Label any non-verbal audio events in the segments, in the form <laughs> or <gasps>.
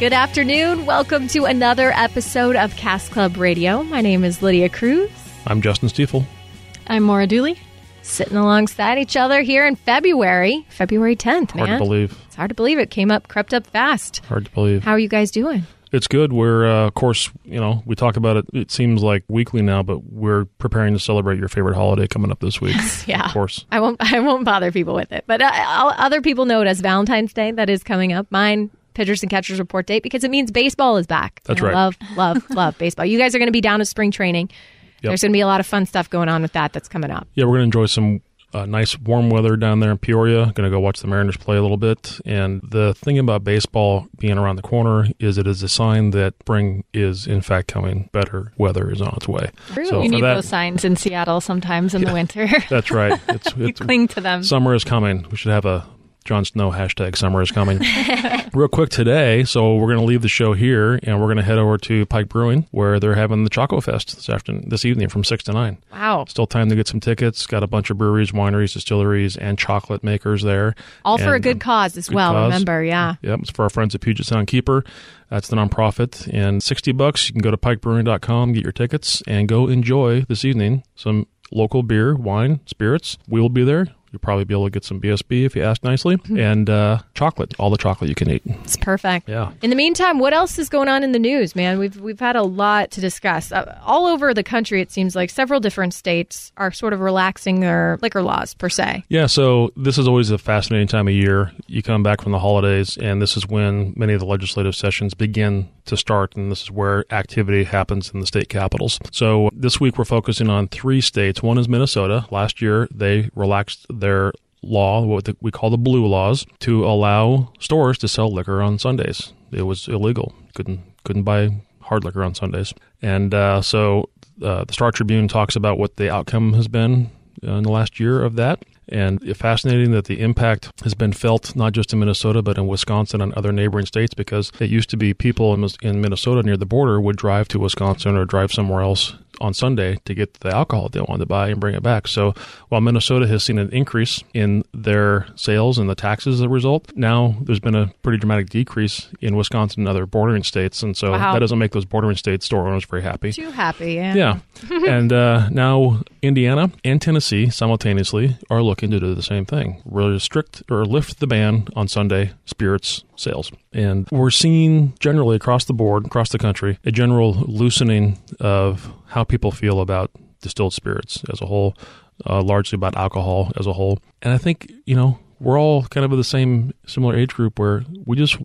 Good afternoon. Welcome to another episode of Cask Club Radio. My name is Lydia Cruz. I'm Justin Stiefel. I'm Maura Dooley. Sitting alongside each other here in February, February 10th, Hard man. to believe. It's hard to believe it came up, crept up fast. Hard to believe. How are you guys doing? It's good. We're, uh, of course, you know, we talk about it, it seems like weekly now, but we're preparing to celebrate your favorite holiday coming up this week. <laughs> Yeah. Of course. I won't. <laughs> I won't bother people with it, but uh, other people know it as Valentine's Day. That is coming up. Mine, pitchers and catchers report date because it means baseball is back. That's And I right. Love, love, <laughs> love baseball. You guys are going to be down to spring training. There's going to be a lot of fun stuff going on with that. That's coming up. Yeah, we're going to enjoy some uh, nice warm weather down there in Peoria. Going to go watch the Mariners play a little bit. And the thing about baseball being around the corner is it is a sign that spring is, in fact, coming. Better weather is on its way. True. So You You need that, those signs in Seattle sometimes in the winter. that's right. <laughs> It's, you cling to them. Summer is coming. We should have a Jon Snow hashtag summer is coming. <laughs> Real quick today, so we're going to leave the show here and we're going to head over to Pike Brewing where they're having the Choco Fest this afternoon, this evening from 6 to 9. Wow. Still time to get some tickets. Got a bunch of breweries, wineries, distilleries, and chocolate makers there. All for a good cause as good well. cause. Remember, yeah. Yep, it's for our friends at Puget Sound Keeper. That's the nonprofit. And 60 bucks, you can go to pikebrewing.com, get your tickets, and go enjoy this evening some local beer, wine, spirits. We will be there. You'll probably be able to get some BSB if you ask nicely, and uh, chocolate, all the chocolate you can eat. It's perfect. Yeah. In the meantime, what else is going on in the news, man? We've we've had a lot to discuss. Uh, all over the country, it seems like several different states are sort of relaxing their liquor laws per se. Yeah, so this is always a fascinating time of year. You come back from the holidays, and this is when many of the legislative sessions begin to start, and this is where activity happens in the state capitals. So this week we're focusing on three states. One is Minnesota. Last year they relaxed their law, what we call the blue laws, to allow stores to sell liquor on Sundays. It was illegal. Couldn't couldn't buy hard liquor on Sundays, and uh, so uh, the Star Tribune talks about what the outcome has been in the last year of that. And fascinating that the impact has been felt not just in Minnesota, but in Wisconsin and other neighboring states because it used to be people in, in Minnesota near the border would drive to Wisconsin or drive somewhere else on Sunday to get the alcohol they wanted to buy and bring it back. So while Minnesota has seen an increase in their sales and the taxes as a result, now there's been a pretty dramatic decrease in Wisconsin and other bordering states. And so Wow. that doesn't make those bordering state store owners very happy. Too happy, yeah. Yeah. <laughs> and uh, now Indiana and Tennessee simultaneously are looking to do the same thing. Restrict or lift the ban on Sunday spirits sales. And we're seeing generally across the board, across the country, a general loosening of how people feel about distilled spirits as a whole, uh, largely about alcohol as a whole. And I think, you know, we're all kind of of the same similar age group where we just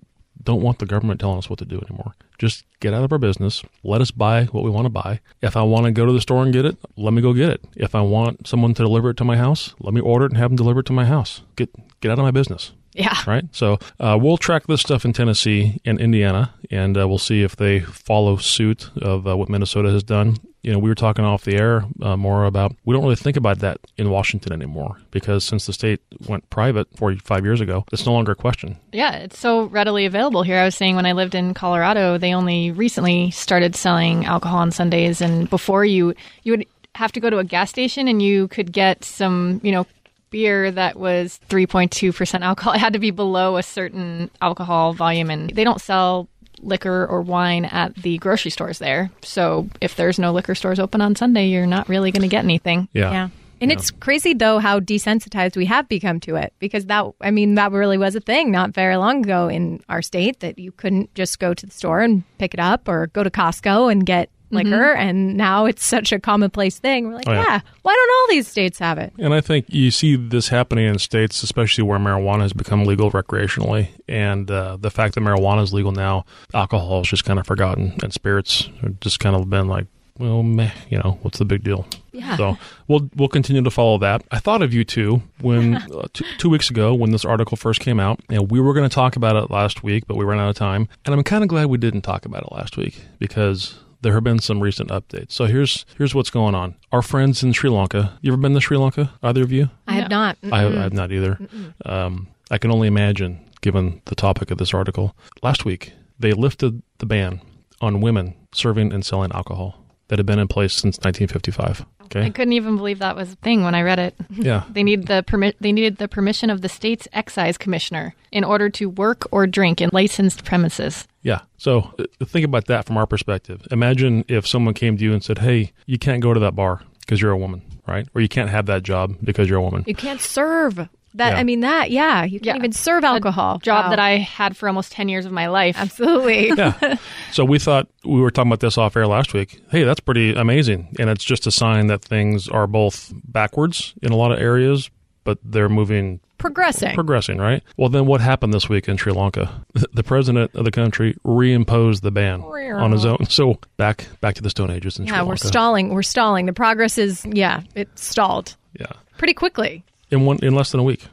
don't want the government telling us what to do anymore. Just get out of our business. Let us buy what we want to buy. If I want to go to the store and get it, let me go get it. If I want someone to deliver it to my house, let me order it and have them deliver it to my house. Get get out of my business. Yeah. Right. So uh, we'll track this stuff in Tennessee and Indiana, and uh, we'll see if they follow suit of uh, what Minnesota has done. You know, we were talking off the air uh, more about we don't really think about that in Washington anymore because since the state went private 45 years ago, it's no longer a question. Yeah, it's so readily available here. I was saying when I lived in Colorado, they only recently started selling alcohol on Sundays, and before you you would have to go to a gas station and you could get some, you know, beer that was 3.2% alcohol. <laughs> It had to be below a certain alcohol volume and they don't sell liquor or wine at the grocery stores there. So if there's no liquor stores open on Sunday, you're not really going to get anything. Yeah. Yeah. And it's crazy though how desensitized we have become to it because that I mean that really was a thing not very long ago in our state that you couldn't just go to the store and pick it up or go to Costco and get liquor and now it's such a commonplace thing. We're like, Oh, yeah. yeah, why don't all these states have it? And I think you see this happening in states, especially where marijuana has become legal recreationally. And uh, the fact that marijuana is legal now, alcohol is just kind of forgotten, and spirits are just kind of been like, well, meh, you know, what's the big deal? Yeah. So we'll we'll continue to follow that. I thought of you two when <laughs> uh, t- two weeks ago when this article first came out, and we were going to talk about it last week, but we ran out of time. And I'm kind of glad we didn't talk about it last week because there have been some recent updates. So here's here's what's going on. Our friends in Sri Lanka. You ever been to Sri Lanka? Either of you? I have not. I have, I have not either. Um, I can only imagine, given the topic of this article. Last week, they lifted the ban on women serving and selling alcohol that had been in place since 1955. Okay. I couldn't even believe that was a thing when I read it. <laughs> Yeah. They need the permit. They needed the permission of the state's excise commissioner in order to work or drink in licensed premises. Yeah. So uh, think about that from our perspective. Imagine if someone came to you and said, "Hey, you can't go to that bar because you're a woman, right? Or you can't have that job because you're a woman." You can't serve. That Yeah. I mean that yeah you can't Yeah. even serve alcohol Job Wow. that I had for almost ten years of my life. absolutely <laughs> yeah. So we thought we were talking about this off air last week. Hey, that's pretty amazing, and it's just a sign that things are both backwards in a lot of areas, but they're moving progressing progressing, right? Well, then what happened this week in Sri Lanka? <laughs> The president of the country reimposed the ban on his own. So back back to the Stone Ages in Sri yeah we're stalling we're stalling the progress is yeah it stalled Yeah. pretty quickly in one in less than a week.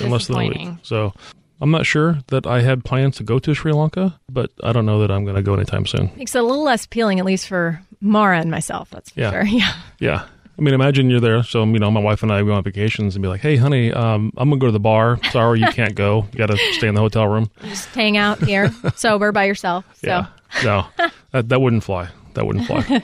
In less than a week. So I'm not sure that I had plans to go to Sri Lanka, but I don't know that I'm going to go anytime soon. makes it a little less appealing at least for Maura and myself that's for Yeah. sure <laughs> yeah Yeah. I mean, imagine you're there. So, you know, my wife and I go on vacations and be like, hey, honey, um, I'm going to go to the bar. Sorry, you can't go. You got to stay in the hotel room. <laughs> just hang out here <laughs> sober by yourself so Yeah. No, that, that wouldn't fly. That wouldn't fly.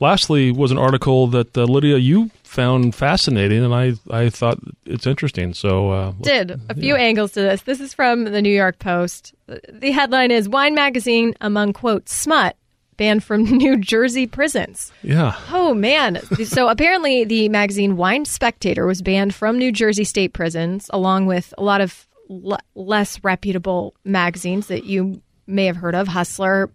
Lastly, was an article that uh, Lydia, you found fascinating, and I, I thought it's interesting. So, uh, did a few angles to this. This is from the New York Post. The headline is Wine Magazine among quote smut banned from <laughs> New Jersey prisons. yeah. Oh man. so apparently the magazine Wine Spectator was banned from New Jersey state prisons along with a lot of le- less reputable magazines that you may have heard of, Hustler,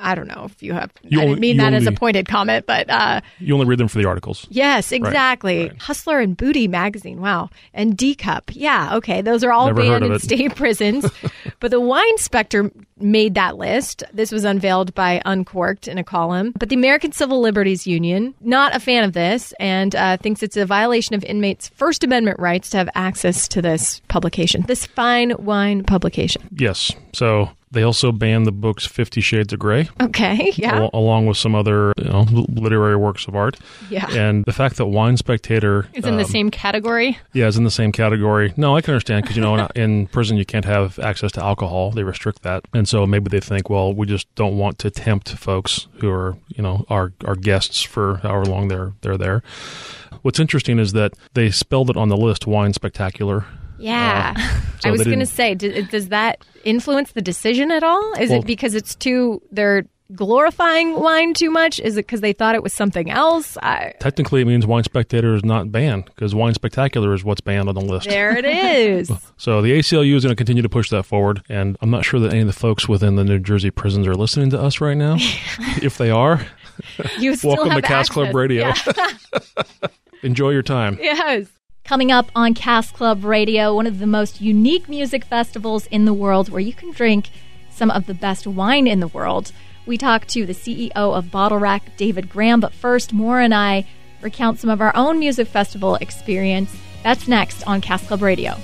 I don't know if you have. You I only- didn't mean that as a pointed comment, but uh, You only read them for the articles. yes, exactly. right. Hustler and Booty magazine. Wow, and D Cup. Yeah, okay, those are all Never banned in state <laughs> prisons. <laughs> but the Wine Spectre made that list. This was unveiled by Uncorked in a column. But the American Civil Liberties Union not a fan of this and uh, thinks it's a violation of inmates' First Amendment rights to have access to this publication, this fine wine publication. Yes. So they also banned the books Fifty Shades of Grey. Okay, <laughs> yeah, al- along with some other you know, literary works of art. Yeah. And the fact that Wine Spectator is in the um, same category. yeah is in the same category. No, I can understand because you know in, <laughs> in prison you can't have access to alcohol. They restrict that, and so maybe they think, well, we just don't want to tempt folks who are you know our our guests for however long they're they're there. What's interesting is that they spelled it on the list Wine Spectacular. Yeah. <laughs> so I was going to say, does that influence the decision at all? Is Well- it because it's too, they're glorifying wine too much? Is it because they thought it was something else? I, Technically, it means Wine Spectator is not banned because Wine Spectacular is what's banned on the list. there it <laughs> is. So the ACLU is going to continue to push that forward, and I'm not sure that any of the folks within the New Jersey prisons are listening to us right now. <laughs> if they are, You still welcome to Cask Club. Radio. Yeah. Enjoy your time. yes. Coming up on Cask Club Radio, one of the most unique music festivals in the world where you can drink some of the best wine in the world. We talk to the CEO of Bottle Rack, David Graham, but first, Maura and I recount some of our own music festival experience. That's next on Cask Club Radio.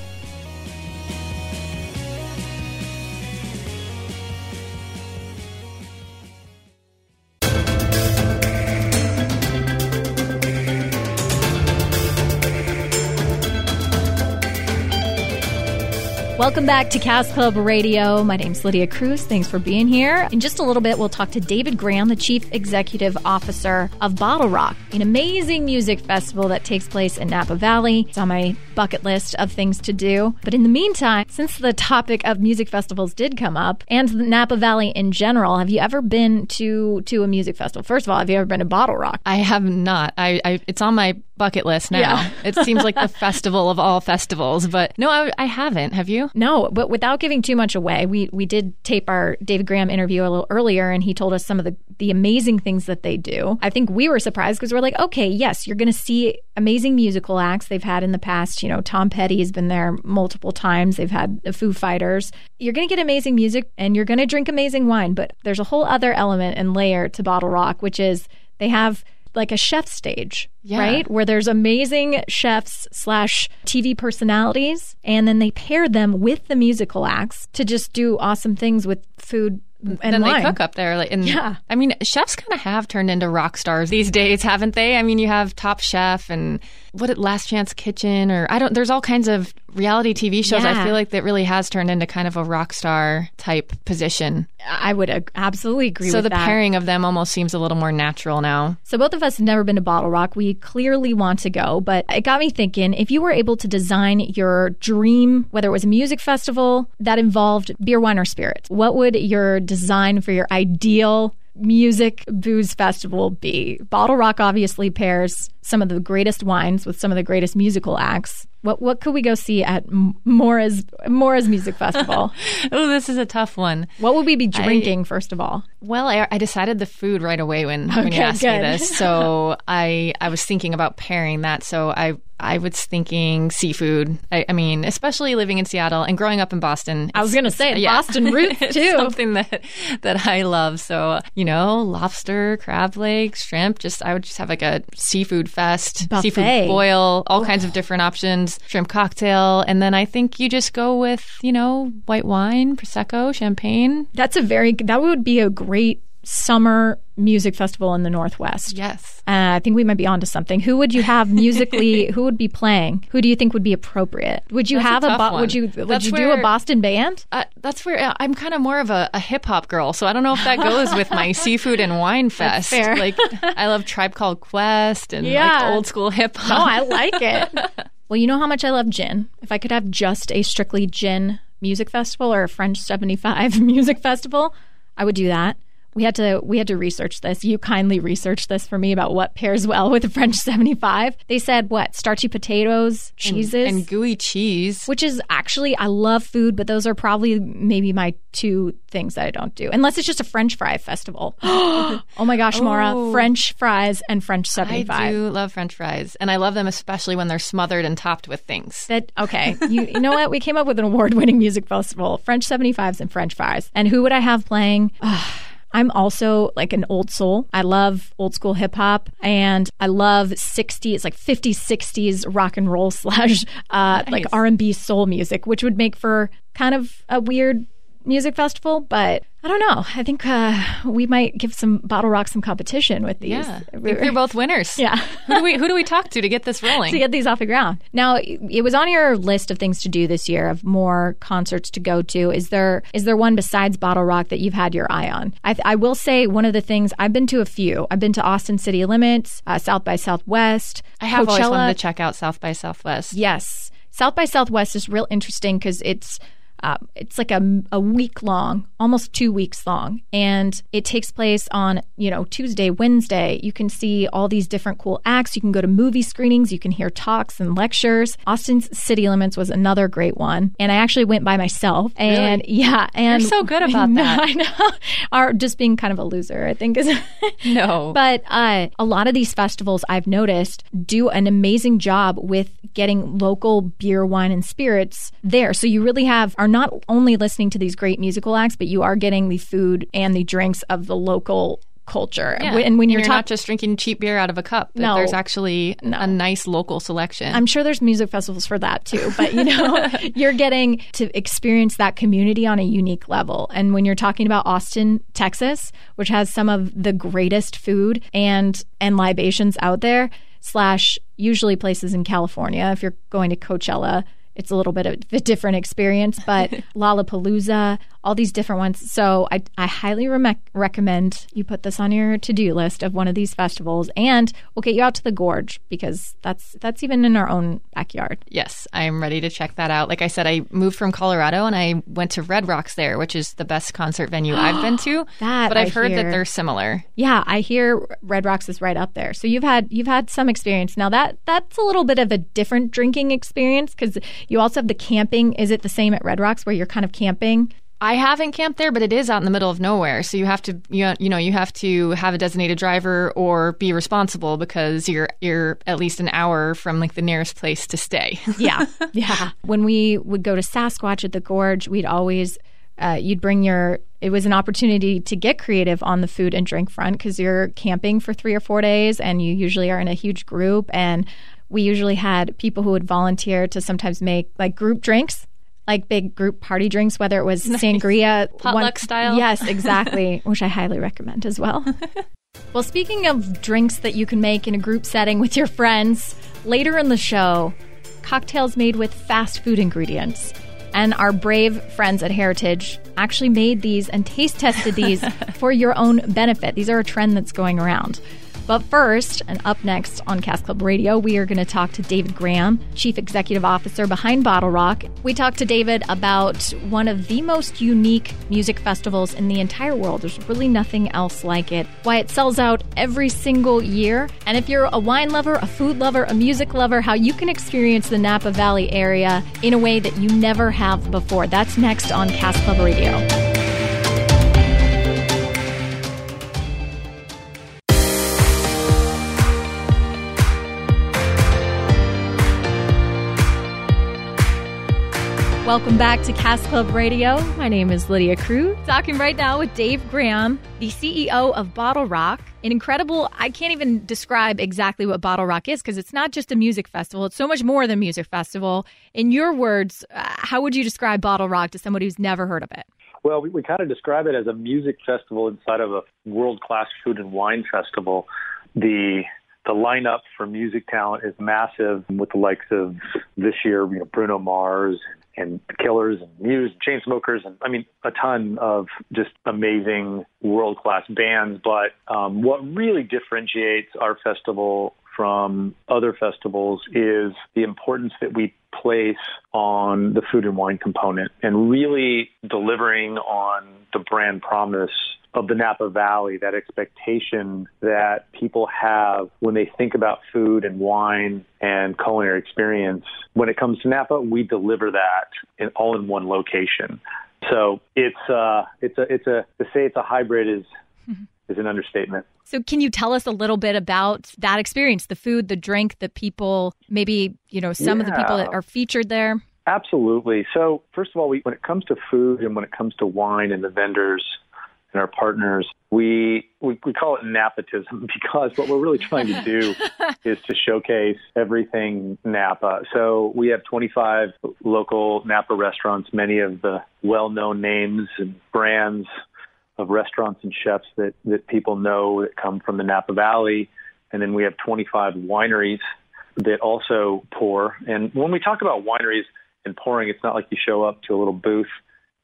Welcome back to Cask Club Radio. My name's Lydia Cruz. Thanks for being here. In just a little bit, we'll talk to David Graham, the Chief Executive Officer of Bottle Rock, an amazing music festival that takes place in Napa Valley. It's on my bucket list of things to do. But in the meantime, since the topic of music festivals did come up and the Napa Valley in general, have you ever been to to a music festival? First of all, have you ever been to Bottle Rock? I have not. I, I it's on my bucket list now. Yeah. <laughs> it seems like the <laughs> festival of all festivals, but no, I, I haven't. Have you? No, but without giving too much away, we we did tape our David Graham interview a little earlier, and he told us some of the the amazing things that they do. I think we were surprised because we're like, okay, yes, you're going to see amazing musical acts they've had in the past. You know, Tom Petty has been there multiple times. They've had the Foo Fighters. You're going to get amazing music, and you're going to drink amazing wine. But there's a whole other element and layer to Bottle Rock, which is they have like a chef stage, Yeah. right? Where there's amazing chefs slash TV personalities, and then they pair them with the musical acts to just do awesome things with food and than wine. they cook up there. Like, and Yeah. I mean, chefs kind of have turned into rock stars these days, haven't they? I mean, you have Top Chef and what it Last Chance Kitchen, or I don't. There's all kinds of reality TV shows. I feel like that really has turned into kind of a rock star type position. I would ag- absolutely agree So the that. pairing of them almost seems a little more natural now. So both of us have never been to Bottle Rock. We clearly want to go, but it got me thinking if you were able to design your dream, whether it was a music festival that involved beer, wine, or spirits, what would your design for your ideal music booze festival be? Bottle Rock obviously pairs some of the greatest wines with some of the greatest musical acts. What what could we go see at Maura's Maura's Music Festival? <laughs> Oh, this is a tough one. what would we be drinking first of all? Well, I, I decided the food right away when, when you asked me this. So <laughs> I I was thinking about pairing that. So I I was thinking seafood. I, I mean, especially living in Seattle and growing up in Boston. I was going to say yeah. Boston <laughs> roots too. something that that I love. So you know, lobster, crab legs, shrimp. Just I would just have like a seafood fest, Buffet. seafood boil, all kinds of different options, shrimp cocktail, and then I think you just go with you know white wine, prosecco, champagne. That's a very that would be a great summer music festival in the Northwest. Yes. Uh, I think we might be onto something. Who would you have musically? <laughs> who would be playing? Who do you think would be appropriate? Would you That's have a, tough bo- would you would That's you do a Boston band? Uh, that's where uh, I'm kind of more of a, a hip hop girl, so I don't know if that goes with my <laughs> seafood and wine fest. Like I love Tribe Called Quest and Yeah. like old school hip No, hop. I like it. <laughs> well, you know how much I love gin. If I could have just a strictly gin music festival or a French 75 <laughs> music festival, I would do that. We had to we had to research this. You kindly researched this for me about what pairs well with a French 75. They said what? Starchy potatoes, cheeses, and gooey cheese. which is actually I love food, but those are probably maybe my two things that I don't do. Unless it's just a French fry festival. <gasps> oh my gosh, Maura, Oh. French fries and French 75. I 75. do love French fries, and I love them especially when they're smothered and topped with things. That okay. <laughs> You, you know what? We came up with an award-winning music festival: French 75s and French fries. And who would I have playing? <sighs> <sighs> <sighs> Ugh, I'm also like an old soul. I love old school hip hop and I love 60s, like 50s, 60s rock and roll <laughs> slash uh, like R&B soul music, which would make for kind of a weird music festival. But I don't know. I think uh, we might give some Bottle Rock some competition with these. Yeah, they're both winners. <laughs> Yeah. who do we who do we talk to to get this rolling? to get these off the ground. Now, it was on your list of things to do this year, of more concerts to go to. Is there is there one besides Bottle Rock that you've had your eye on? I, I will say one of the things I've been to a few. I've been to Austin City Limits, uh, South by Southwest. I have always wanted to check out South by Southwest. Yes, South by Southwest is real interesting because it's. Uh, it's like a, a week long, almost two weeks long, and it takes place on you know Tuesday, Wednesday. You can see all these different cool acts. You can go to movie screenings. You can hear talks and lectures. Austin's City Limits was another great one, and I actually went by myself. And yeah, and You're so good about <laughs> No, that. I know, <laughs> or just being kind of a loser. I think is <laughs> No, but uh, a lot of these festivals I've noticed do an amazing job with getting local beer, wine, and spirits there. So you really have are not only listening to these great musical acts, but you are getting the food and the drinks of the local culture. Yeah. And when you're, not just drinking cheap beer out of a cup, No. there's actually a nice local selection. I'm sure there's music festivals for that too, but you know, <laughs> you're getting to experience that community on a unique level. And when you're talking about Austin, Texas, which has some of the greatest food and and libations out there, slash usually places in California, if you're going to Coachella, it's a little bit of a different experience, but <laughs> Lollapalooza, all these different ones. So I, I highly rem- recommend you put this on your to-do list of one of these festivals, and we'll get you out to the Gorge because that's that's even in our own backyard. Yes, I'm ready to check that out. Like I said, I moved from Colorado and I went to Red Rocks there, which is the best concert venue I've been to. <gasps> That but I've I heard hear. that they're similar. Yeah, I hear Red Rocks is right up there. So you've had you've had some experience. Now that that's a little bit of a different drinking experience because you also have the camping. Is it the same at Red Rocks where you're kind of camping? I haven't camped there, but it is out in the middle of nowhere. So you have to, you, you know, you have to have a designated driver or be responsible because you're you're at least an hour from like the nearest place to stay. <laughs> Yeah, yeah. When we would go to Sasquatch at the Gorge, we'd always uh, you'd bring your. It was an opportunity to get creative on the food and drink front because you're camping for three or four days, and you usually are in a huge group. And we usually had people who would volunteer to sometimes make like group drinks. Like big group party drinks, whether it was <laughs> nice. sangria, potluck one, style. Yes, <laughs> exactly, which I highly recommend as well. <laughs> well, speaking of drinks that you can make in a group setting with your friends, later in the show, cocktails made with fast food ingredients. And our brave friends at Heritage actually made these and taste tested these for your own benefit. These are a trend that's going around. But first, and up next on Cask Club Radio, we are going to talk to David Graham, Chief Executive Officer behind Bottle Rock. We talked to David about one of the most unique music festivals in the entire world. There's really nothing else like it. Why it sells out every single year. And if you're a wine lover, a food lover, a music lover, how you can experience the Napa Valley area in a way that you never have before. That's next on Cask Club Radio. Welcome back to Cask Club Radio. My name is Lydia Cruz. Talking right now with Dave Graham, the CEO of Bottle Rock. An incredible, I can't even describe exactly what Bottle Rock is because it's not just a music festival. It's so much more than a music festival. In your words, uh, how would you describe Bottle Rock to somebody who's never heard of it? Well, we, we kind of describe it as a music festival inside of a world class food and wine festival. The the lineup for music talent is massive with the likes of this year, you know, Bruno Mars and Killers and Muse, and Chainsmokers, and I mean a ton of just amazing world class bands. But um, what really differentiates our festival from other festivals is the importance that we place on the food and wine component and really delivering on the brand promise of the Napa Valley, that expectation that people have when they think about food and wine and culinary experience. When it comes to Napa, we deliver that in all in one location. So it's uh, it's a it's a to say it's a hybrid is <laughs> is an understatement. So can you tell us a little bit about that experience, the food, the drink, the people, maybe you know some yeah. of the people that are featured there? Absolutely. So first of all, we, when it comes to food and when it comes to wine and the vendors, and our partners, we, we, we call it Napatism <laughs> because what we're really trying to do <laughs> is to showcase everything Napa. So we have 25 local Napa restaurants, many of the well-known names and brands of restaurants and chefs that, that people know that come from the Napa Valley. And then we have 25 wineries that also pour. And when we talk about wineries and pouring, it's not like you show up to a little booth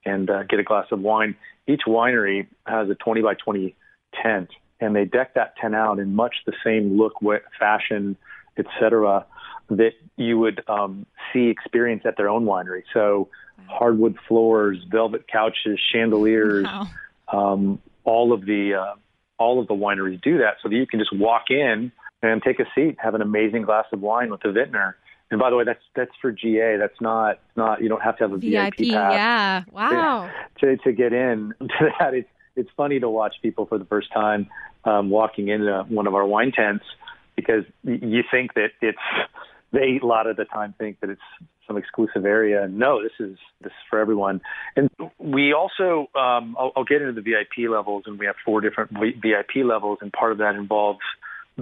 and uh, get a glass of wine each winery has a 20 by 20 tent, and they deck that tent out in much the same look, fashion, etc., that you would um, see experience at their own winery. So, hardwood floors, velvet couches, chandeliers, wow. um, all of the uh, all of the wineries do that, so that you can just walk in and take a seat, have an amazing glass of wine with the vintner, and by the way, that's that's for GA. That's not not you don't have to have a VIP, VIP pass. Yeah, wow. To, to get in <laughs> to that, it's it's funny to watch people for the first time um, walking into one of our wine tents because you think that it's they a lot of the time think that it's some exclusive area. No, this is this is for everyone. And we also um, I'll, I'll get into the VIP levels, and we have four different VIP levels, and part of that involves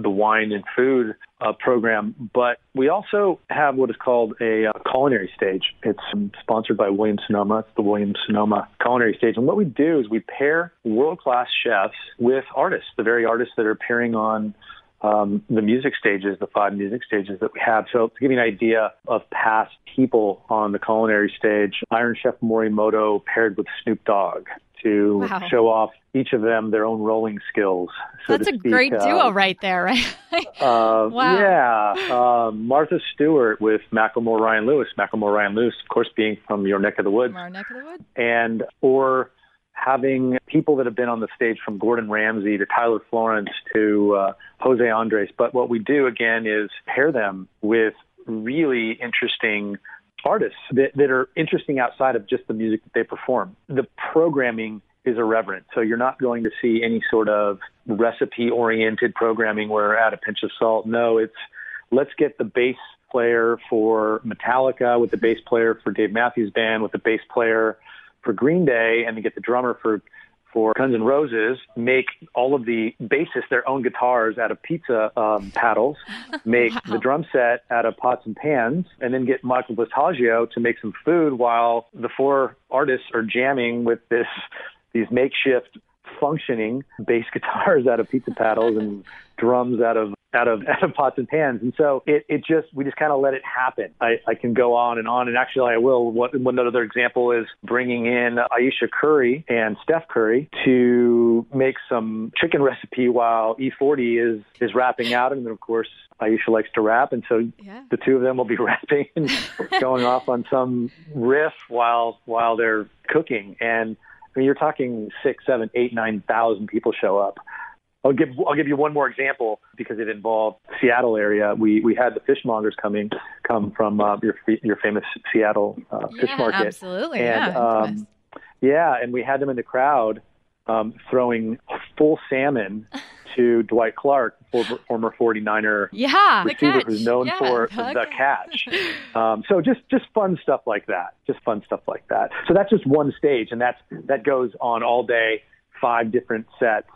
the wine and food uh, program, but we also have what is called a uh, culinary stage. It's um, sponsored by Williams Sonoma. It's the Williams Sonoma culinary stage. And what we do is we pair world class chefs with artists, the very artists that are appearing on um, the music stages, the five music stages that we have. So to give you an idea of past people on the culinary stage, Iron Chef Morimoto paired with Snoop Dogg to wow. show off each of them their own rolling skills. So That's a great duo uh, right there, right? <laughs> uh, wow. Yeah. Uh, Martha Stewart with Macklemore Ryan Lewis. Macklemore Ryan Lewis, of course, being from your neck of the woods. From our neck of the woods. And, or having people that have been on the stage from Gordon Ramsay to Tyler Florence to uh, Jose Andres. But what we do again is pair them with really interesting artists that, that are interesting outside of just the music that they perform. The programming is irreverent. So you're not going to see any sort of recipe oriented programming where add a pinch of salt. No, it's let's get the bass player for Metallica with the bass player for Dave Matthews Band with the bass player for Green Day and then get the drummer for for Guns N' Roses make all of the bassists their own guitars out of pizza um, paddles, <laughs> make wow. the drum set out of pots and pans, and then get Michael Voltaggio to make some food while the four artists are jamming with this these makeshift functioning bass <laughs> guitars out of pizza paddles and drums out of out of <laughs> out of pots and pans. And so it, it just we just kind of let it happen. I, I can go on and on, and actually I will. One, one other example is bringing in Ayesha Curry and Steph Curry to make some chicken recipe while E40 is is rapping out, and then of course Ayesha likes to rap, and so yeah. the two of them will be <laughs> rapping and <laughs> going off on some riff while while they're cooking. And I mean, you're talking six, seven, eight, nine thousand people show up. I'll give I'll give you one more example because it involved Seattle area. We we had the fishmongers coming come from uh, your your famous Seattle uh, yeah, fish market. Absolutely, and, yeah. Um, yeah, and we had them in the crowd um, throwing full salmon <laughs> to Dwight Clark, former 49er yeah, receiver who's known yeah, for the, the catch. <laughs> Um, so just just fun stuff like that. Just fun stuff like that. So that's just one stage, and that's that goes on all day, five different sets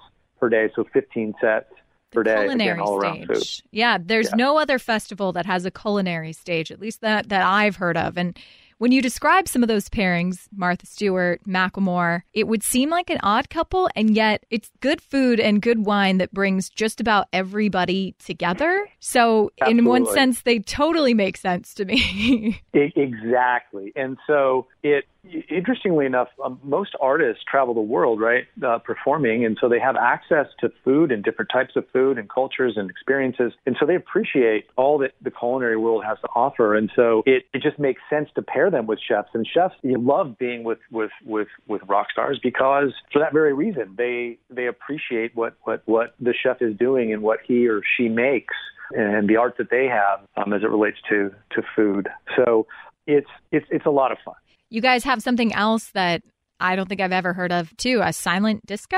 per day, so 15 sets per day culinary again, all stage. around food. Yeah, there's Yeah. no other festival that has a culinary stage, at least that that I've heard of. And when you describe some of those pairings, Martha Stewart, Macklemore, it would seem like an odd couple, and yet it's good food and good wine that brings just about everybody together. So, in one sense, they totally make sense to me. <laughs> Exactly. And so it, interestingly enough, um, most artists travel the world, right, uh, performing, and so they have access to food and different types of food and cultures and experiences, and so they appreciate all that the culinary world has to offer, and so it, it just makes sense to pair them with chefs. And chefs, you love being with with with with rock stars because for that very reason, they they appreciate what what what the chef is doing and what he or she makes and the art that they have um, as it relates to to food. So it's it's it's a lot of fun. You guys have something else that I don't think I've ever heard of too a silent disco?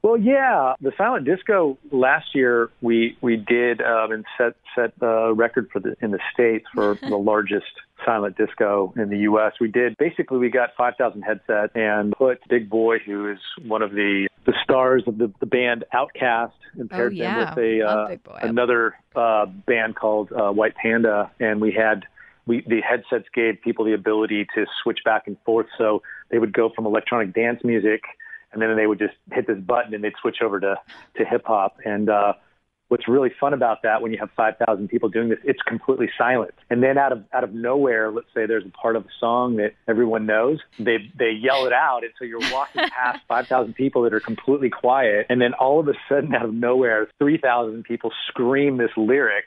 Well, yeah, the silent disco last year we we did um, and set set a record for the in the states for <laughs> the largest silent disco in the U.S. We did basically we got 5,000 headsets and put Big Boi, who is one of the the stars of the, the band OutKast, and paired Oh, yeah. them with a uh, another uh, band called uh, White Panda, and we had we the headsets gave people the ability to switch back and forth, so they would go from electronic dance music, and then they would just hit this button and they'd switch over to to hip hop. And uh, what's really fun about that when you have 5,000 people doing this, it's completely silent. And then out of out of nowhere, let's say there's a part of a song that everyone knows, they they yell it out, and so you're walking <laughs> past 5,000 people that are completely quiet, and then all of a sudden, out of nowhere, 3,000 people scream this lyric,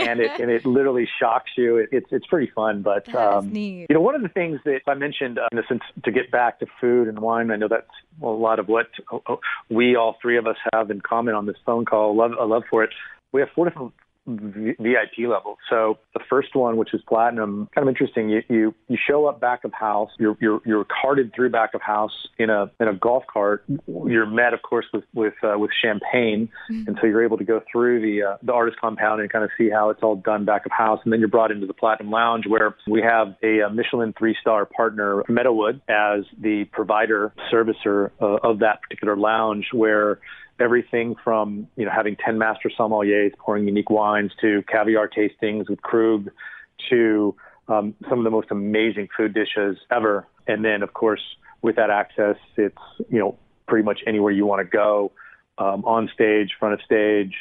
and it and it literally shocks you. It, it's it's pretty fun, but That um, you know, one of the things that I mentioned, uh, in a sense, to get back to food and wine, I know that's a lot of what uh, uh, we all three of us have in common on this phone call. Love, a love for it. We have four different VIP level. So the first one, which is platinum, kind of interesting. You you, you show up back of house. You're, you're you're carted through back of house in a in a golf cart. You're met, of course, with with uh, with champagne, and so you're able to go through the uh, the artist compound and kind of see how it's all done back of house. And then you're brought into the platinum lounge where we have a, uh Michelin three star partner, Meadowood, as the provider servicer uh, of that particular lounge, where everything from you know having 10 master sommeliers pouring unique wines to caviar tastings with Krug to um, some of the most amazing food dishes ever. And then, of course, with that access, it's you know pretty much anywhere you want to go, um, on stage, front of stage.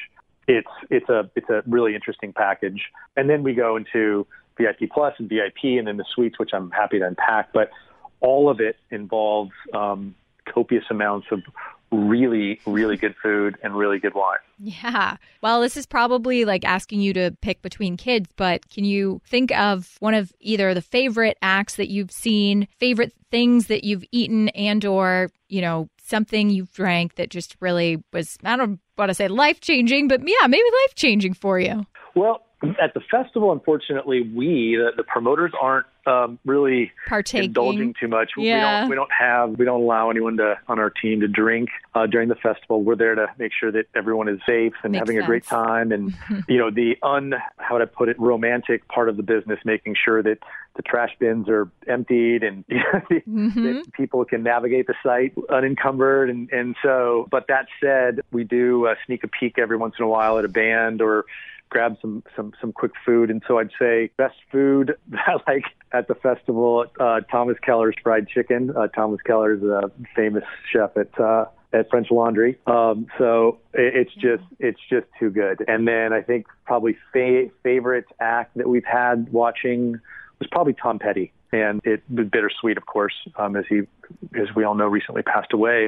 It's it's a it's a really interesting package. And then we go into VIP Plus and VIP, and then the suites, which I'm happy to unpack. But all of it involves um, copious amounts of really, really good food and really good wine. Yeah. Well, this is probably like asking you to pick between kids, but can you think of one of either the favorite acts that you've seen, favorite things that you've eaten and or, you know, something you've drank that just really was I don't want to say life-changing, but yeah, maybe life-changing for you. Well, at the festival, unfortunately, we the, the promoters aren't um, really Partaking. indulging too much. We Yeah. don't we don't have we don't allow anyone to on our team to drink uh, during the festival. We're there to make sure that everyone is safe and Makes having a great time. And <laughs> you know the un how would I put it romantic part of the business, making sure that the trash bins are emptied and <laughs> that people can navigate the site unencumbered. And and so, but that said, we do uh, sneak a peek every once in a while at a band or grab some some some quick food. And so I'd say best food that <laughs> like at the festival, uh, Thomas Keller's fried chicken. Uh, Thomas Keller's a famous chef at. Uh, at French Laundry, um, so it, it's just it's just too good. And then I think probably fa- favorite act that we've had watching was probably Tom Petty, and it was bittersweet, of course, um, as he, as we all know, recently passed away.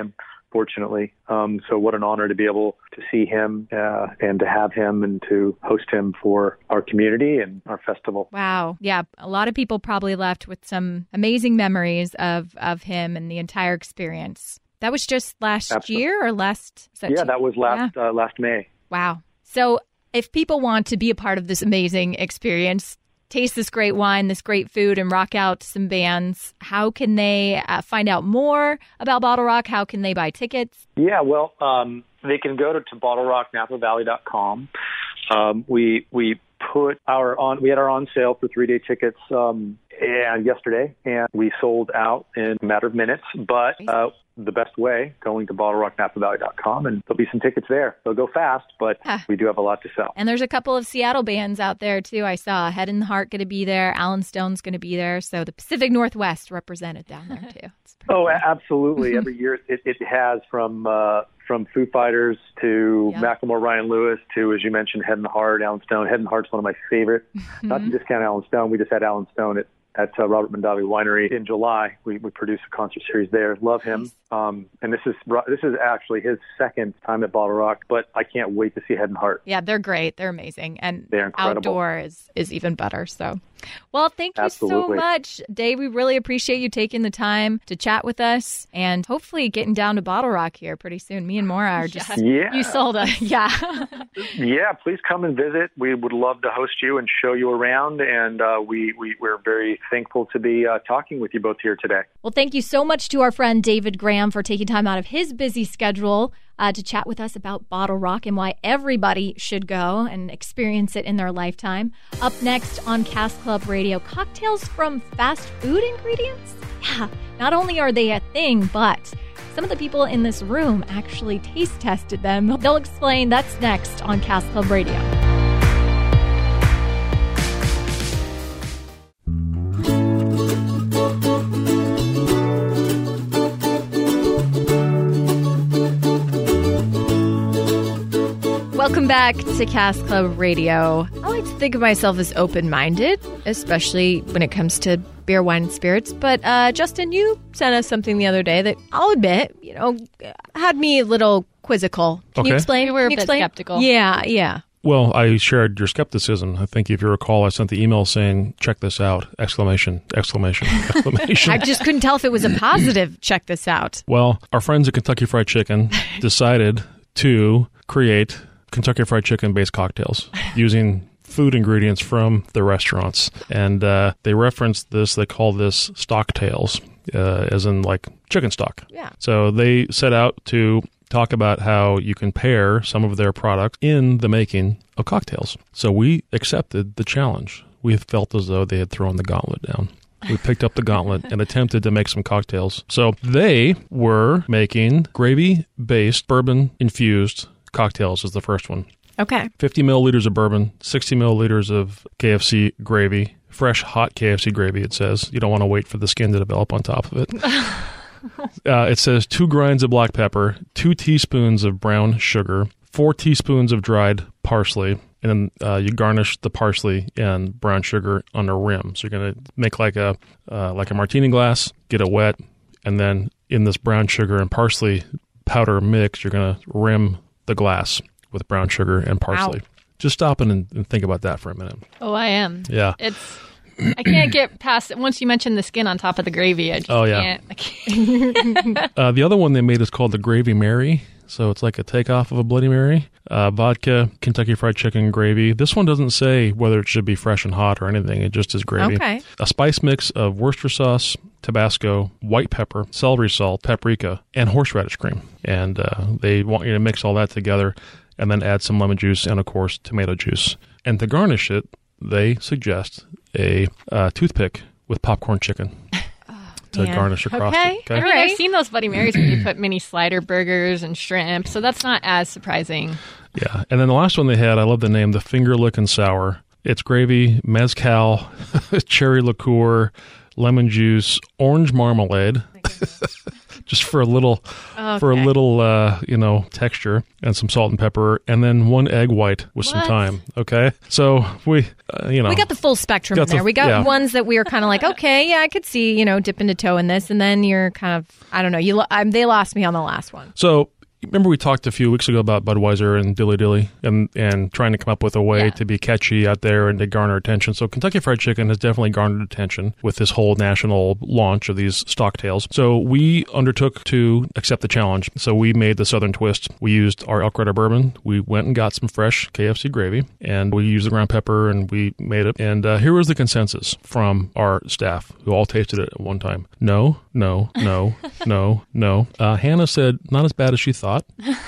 Unfortunately, um, so what an honor to be able to see him uh, and to have him and to host him for our community and our festival. Wow. Yeah. A lot of people probably left with some amazing memories of, of him and the entire experience. That was just last Absolutely. year or last? is Yeah, two- that was last uh, last May. Wow. So if people want to be a part of this amazing experience, taste this great wine, this great food, and rock out some bands, how can they uh, find out more about Bottle Rock? How can they buy tickets? Yeah, well, um, they can go to, to bottlerocknapavalley.com. Um, we we put our on we had our on sale for three day tickets um, and yesterday, and we sold out in a matter of minutes. But uh, the best way going to bottlerocknapavalley.com, and there'll be some tickets there. They'll go fast, but Ah. we do have a lot to sell. And there's a couple of Seattle bands out there too. I saw Head and Heart going to be there. Allen Stone's going to be there. So the Pacific Northwest represented down there too. Oh, cool. absolutely. <laughs> Every year it, it has from uh, from Foo Fighters to Yeah. Macklemore, Ryan Lewis to, as you mentioned, Head and Heart, Allen Stone. Head and Heart's one of my favorite. Not to discount Allen Stone. We just had Allen Stone at at uh, Robert Mondavi Winery in July. We we produced a concert series there. Love him. Um, and this is this is actually his second time at Bottle Rock, but I can't wait to see Head and Heart. Yeah, they're great. They're amazing. And They're incredible. outdoor is, is even better. So, well, thank you so much, Dave. We really appreciate you taking the time to chat with us and hopefully getting down to Bottle Rock here pretty soon. Me and Maura are just, Yeah, You sold us. <laughs> yeah. yeah. Please come and visit. We would love to host you and show you around, and uh, we we we're very thankful to be uh, talking with you both here today. Well, thank you so much to our friend David Graham for taking time out of his busy schedule uh, to chat with us about Bottle Rock and why everybody should go and experience it in their lifetime. Up next on Cask Club Radio, cocktails from fast food ingredients? Yeah, not only are they a thing, but some of the people in this room actually taste tested them. They'll explain that's next on Cask Club Radio. Welcome back to Cask Club Radio. I like to think of myself as open minded, especially when it comes to beer, wine, and spirits. But uh, Justin, you sent us something the other day that I'll admit, you know, had me a little quizzical. Can you explain? We were a Can you bit explain? skeptical. Yeah, yeah. Well, I shared your skepticism. I think if you recall, I sent the email saying, check this out! Exclamation, exclamation, <laughs> exclamation. I just couldn't tell if it was a positive. Check this out. Well, our friends at Kentucky Fried Chicken <laughs> decided to create Kentucky Fried Chicken based cocktails <laughs> using food ingredients from the restaurants. And uh, they reference this, they call this stock tails, uh, as in like chicken stock. Yeah. So they set out to talk about how you can pair some of their products in the making of cocktails. So we accepted the challenge. We felt as though they had thrown the gauntlet down. We picked up the gauntlet and attempted to make some cocktails. So they were making gravy based bourbon infused cocktails is the first one. Okay. 50 milliliters of bourbon, 60 milliliters of KFC gravy, fresh hot KFC gravy, it says. You don't want to wait for the skin to develop on top of it. <laughs> uh, it says two grinds of black pepper, two teaspoons of brown sugar, four teaspoons of dried parsley, and then uh, you garnish the parsley and brown sugar on the rim. So you're going to make like a uh, like a martini glass, get it wet, and then in this brown sugar and parsley powder mix, you're going to rim the glass with brown sugar and parsley. Just stop and, and think about that for a minute. Oh, I am. Yeah. It's. I can't get past. it. Once you mention the skin on top of the gravy, I just Oh, yeah. can't. I can't. <laughs> Uh, the other one they made is called the Gravy Mary. So it's like a takeoff of a Bloody Mary. Uh, vodka, Kentucky Fried Chicken, gravy. This one doesn't say whether it should be fresh and hot or anything. It just is gravy. Okay. A spice mix of Worcester sauce, Tabasco, white pepper, celery salt, paprika, and horseradish cream. And uh, they want you to mix all that together and then add some lemon juice and, of course, tomato juice. And to garnish it, they suggest a uh, toothpick with popcorn chicken <laughs> to man. garnish across Okay. it. I mean, Alright. I've seen those Bloody Marys where you put mini slider burgers and shrimp, so that's not as surprising. Yeah. And then the last one they had, I love the name, the finger licking sour. It's gravy, mezcal, <laughs> cherry liqueur, lemon juice, orange marmalade. <laughs> Just for a little, for a little, uh, you know, texture and some salt and pepper, and then one egg white with some thyme. Okay, so we, uh, you know, We got the full spectrum there. the- we got yeah. ones that we were kind of like, okay, yeah, I could see, you know, dipping a toe in this, and then you're kind of, I don't know, you, lo- um, they lost me on the last one. So remember we talked a few weeks ago about Budweiser and Dilly Dilly and and trying to come up with a way Yeah. to be catchy out there and to garner attention. So Kentucky Fried Chicken has definitely garnered attention with this whole national launch of these stocktails. So we undertook to accept the challenge. So we made the Southern twist. We used our Elk Rider bourbon. We went and got some fresh KFC gravy and we used the ground pepper and we made it. And uh, here was the consensus from our staff who all tasted it at one time. No, no, no, <laughs> no, no. Uh, Hannah said not as bad as she thought.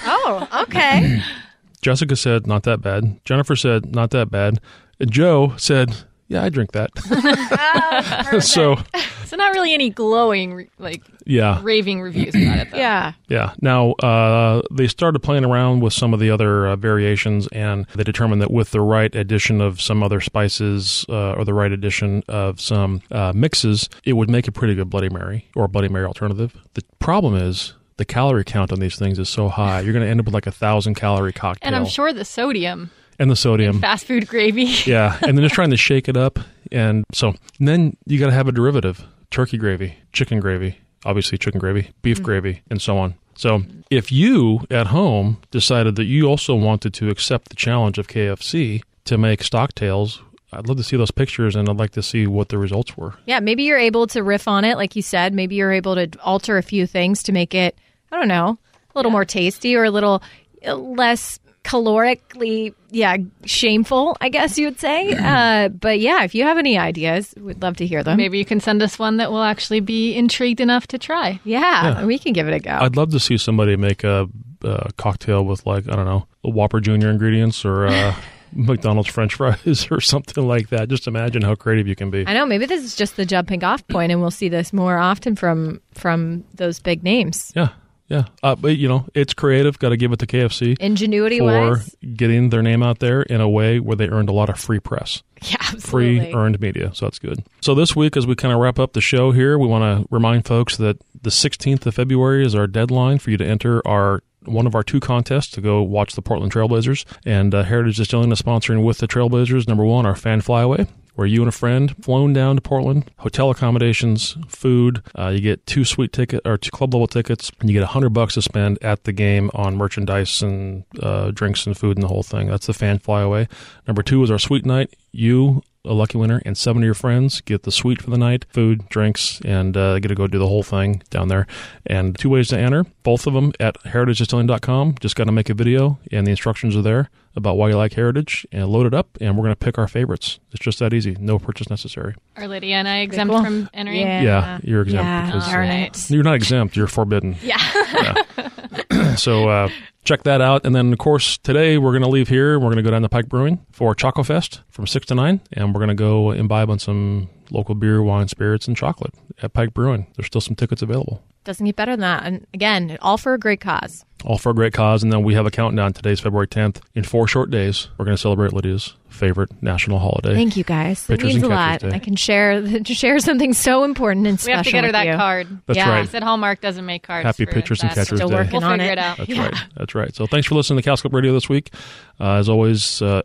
Oh, okay. <clears throat> Jessica said, not that bad. Jennifer said, not that bad. And Joe said, yeah, I drink that. <laughs> <laughs> so, So not really any glowing, like yeah, raving reviews about it. Though. yeah. yeah. Now, uh, they started playing around with some of the other uh, variations, and they determined that with the right addition of some other spices uh, or the right addition of some uh, mixes, it would make a pretty good Bloody Mary or Bloody Mary alternative. The problem is, the calorie count on these things is so high. You're going to end up with like a thousand calorie cocktail. And I'm sure the sodium, and the sodium. fast food gravy. <laughs> Yeah, and then just trying to shake it up, and so and then you got to have a derivative: turkey gravy, chicken gravy, obviously chicken gravy, beef mm. gravy, and so on. So if you at home decided that you also wanted to accept the challenge of KFC to make stocktails, I'd love to see those pictures, and I'd like to see what the results were. Yeah, maybe you're able to riff on it, like you said. Maybe you're able to alter a few things to make it, I don't know, a little more tasty or a little uh, less calorically, yeah, shameful, I guess you would say. <clears throat> Uh, but yeah, if you have any ideas, we'd love to hear them. Maybe you can send us one that will actually be intrigued enough to try. Yeah, we can give it a go. I'd love to see somebody make a, a cocktail with like I don't know, a Whopper Junior ingredients or. Uh, <laughs> McDonald's French fries <laughs> or something like that. Just imagine how creative you can be. I know. Maybe this is just the jumping off point, and we'll see this more often from from those big names. Yeah, yeah. Uh, but you know, it's creative. Got to give it to KFC Ingenuity for getting their name out there in a way where they earned a lot of free press, <laughs> yeah, absolutely. free earned media. So that's good. So this week, as we kind of wrap up the show here, we want to remind folks that the 16th of February is our deadline for you to enter our one of our two contests to go watch the Portland Trailblazers. And uh, Heritage Distilling is sponsoring with the Trailblazers. Number one, our fan flyaway. Where you and a friend flown down to Portland, hotel accommodations, food. Uh, you get two suite ticket or two club level tickets, and you get a hundred bucks to spend at the game on merchandise and uh, drinks and food and the whole thing. That's the fan flyaway. Number two is our suite night. You a lucky winner, and seven of your friends get the suite for the night, food, drinks, and uh, get to go do the whole thing down there. And two ways to enter, both of them at heritagedistilling.com. Just got to make a video, and the instructions are there about why you like Heritage, and load it up, and we're going to pick our favorites. It's just that easy. No purchase necessary. Are Lydia and I exempt cool. from entering? Yeah. Yeah, you're exempt Yeah, because darn uh, you're not exempt. You're forbidden. <laughs> Yeah. <clears throat> So uh, check that out. And then, of course, today we're going to leave here. We're going to go down to Pike Brewing for Choco Fest from 6 to 9. And we're going to go imbibe on some local beer, wine, spirits, and chocolate at Pike Brewing. There's still some tickets available. Doesn't get better than that. And again, all for a great cause. All for a great cause. And then we have a countdown. Today's February 10th. In four short days, we're going to celebrate Lydia's favorite national holiday. Thank you guys. It means a lot. Day. I can share <laughs> to share something so important and We special. We have to get her that you. card. That's Yeah. right. He said Hallmark doesn't make cards. Happy for Pictures and. Catchers Still Day. working We'll on figure it. it out. That's Yeah. right. That's right. So thanks for listening to Cask Club Radio this week. Uh, as always, uh,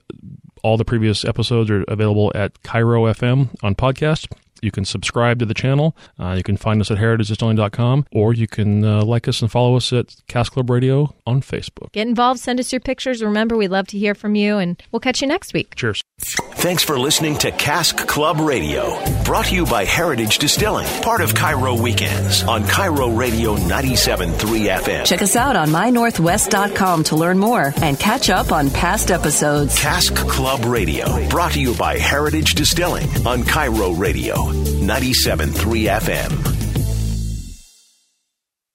all the previous episodes are available at KIRO FM on podcast. You can subscribe to the channel. Uh, you can find us at heritagedistilling.com or you can uh, like us and follow us at Cask Club Radio on Facebook. Get involved. Send us your pictures. Remember, we'd love to hear from you, and we'll catch you next week. Cheers. Thanks for listening to Cask Club Radio, brought to you by Heritage Distilling, part of KIRO Weekends on KIRO Radio 97.3 FM. Check us out on mynorthwest.com to learn more and catch up on past episodes. Cask Club Radio, brought to you by Heritage Distilling on KIRO Radio 97.3 FM.